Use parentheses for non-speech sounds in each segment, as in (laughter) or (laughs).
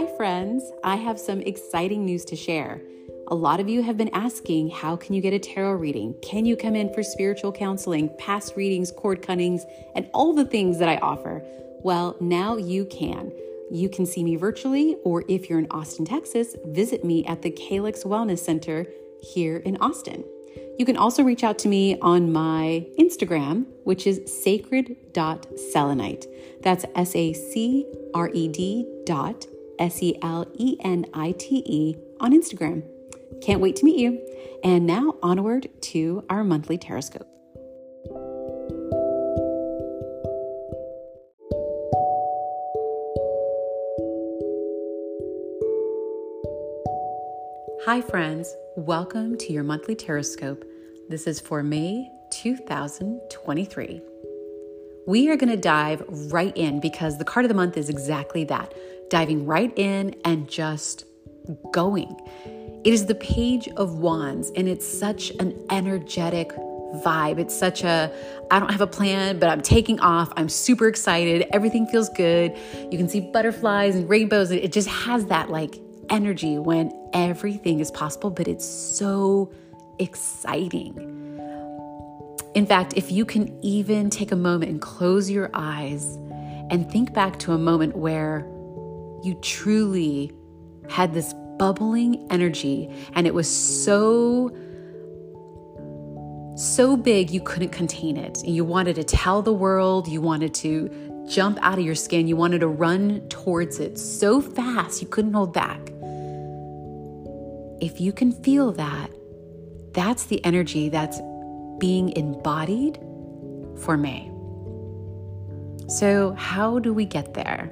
Hi, friends. I have some exciting news to share. A lot of you have been asking how can you get a tarot reading? Can you come in for spiritual counseling, past readings, cord cuttings, and all the things that I offer? Well, now you can. You can see me virtually, or if you're in Austin, Texas, visit me at the Calyx Wellness Center here in Austin. You can also reach out to me on my Instagram, which is sacred.selenite. That's S A C R E D dot S E L E N I T E on Instagram. Can't wait to meet you. And now onward to our monthly Tarotscope. Hi, friends. Welcome to your monthly Tarotscope. This is for May 2023. We are going to dive right in because the card of the month is exactly that diving right in and just going. It is the Page of Wands, and it's such an energetic vibe. It's such a, I don't have a plan, but I'm taking off. I'm super excited. Everything feels good. You can see butterflies and rainbows. It just has that like energy when everything is possible, but it's so exciting. In fact, if you can even take a moment and close your eyes and think back to a moment where you truly had this bubbling energy and it was so so big you couldn't contain it. And you wanted to tell the world you wanted to jump out of your skin you wanted to run towards it so fast you couldn't hold back. If you can feel that that's the energy that's being embodied for May. So, how do we get there?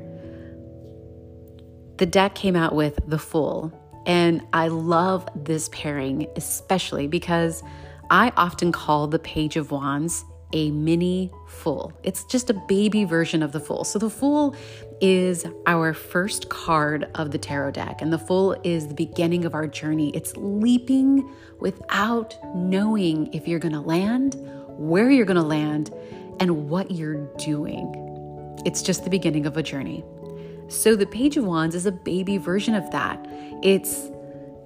The deck came out with the Fool, and I love this pairing, especially because I often call the Page of Wands a mini Fool. It's just a baby version of the Fool. So, the Fool is our first card of the tarot deck, and the Fool is the beginning of our journey. It's leaping without knowing if you're gonna land, where you're gonna land, and what you're doing. It's just the beginning of a journey. So the Page of Wands is a baby version of that. It's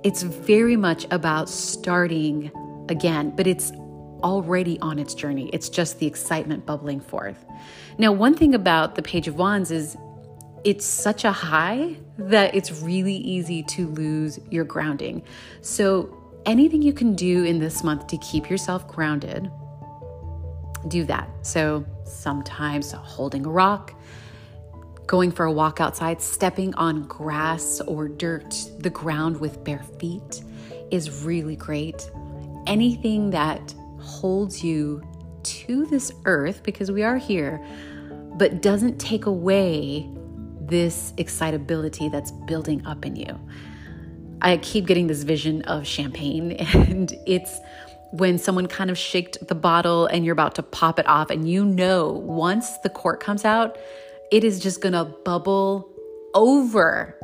it's very much about starting again, but it's already on its journey. It's just the excitement bubbling forth. Now, one thing about the Page of Wands is it's such a high that it's really easy to lose your grounding. So, anything you can do in this month to keep yourself grounded, do that. So, sometimes holding a rock, going for a walk outside, stepping on grass or dirt, the ground with bare feet is really great. Anything that holds you to this earth, because we are here, but doesn't take away this excitability that's building up in you. I keep getting this vision of champagne, (laughs) and it's when someone kind of shaked the bottle and you're about to pop it off, and you know once the cork comes out, it is just gonna bubble over.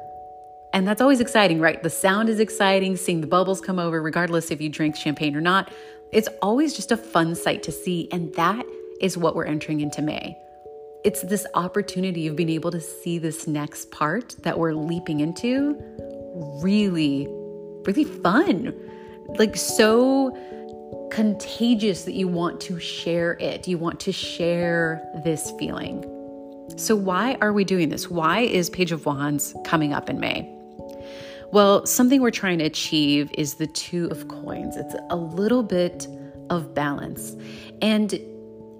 And that's always exciting, right? The sound is exciting, seeing the bubbles come over, regardless if you drink champagne or not. It's always just a fun sight to see. And that is what we're entering into May it's this opportunity of being able to see this next part that we're leaping into really, really fun. Like, so contagious that you want to share it. You want to share this feeling. So, why are we doing this? Why is Page of Wands coming up in May? Well, something we're trying to achieve is the Two of Coins. It's a little bit of balance. And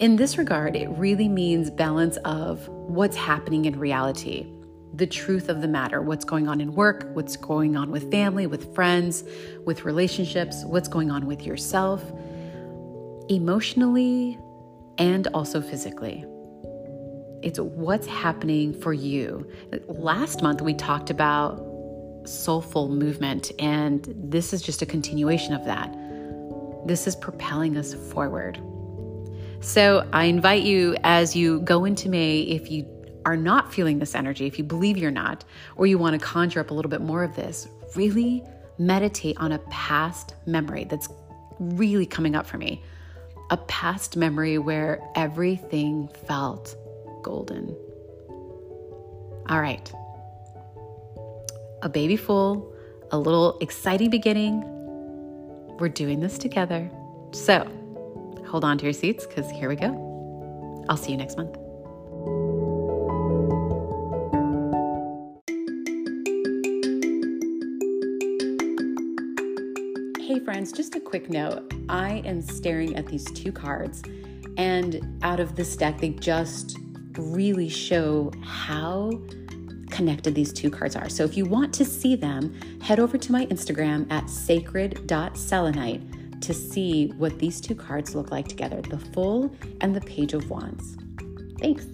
in this regard, it really means balance of what's happening in reality, the truth of the matter, what's going on in work, what's going on with family, with friends, with relationships, what's going on with yourself, emotionally, and also physically. It's what's happening for you. Last month, we talked about soulful movement, and this is just a continuation of that. This is propelling us forward. So I invite you as you go into May, if you are not feeling this energy, if you believe you're not, or you want to conjure up a little bit more of this, really meditate on a past memory that's really coming up for me. A past memory where everything felt golden. All right. A baby fool, a little exciting beginning. We're doing this together. So hold on to your seats because here we go. I'll see you next month. Hey, friends, just a quick note. I am staring at these two cards, and out of this deck, they just really show how connected these two cards are. So if you want to see them, head over to my Instagram at sacred.selenite to see what these two cards look like together the Fool and the Page of Wands. Thanks.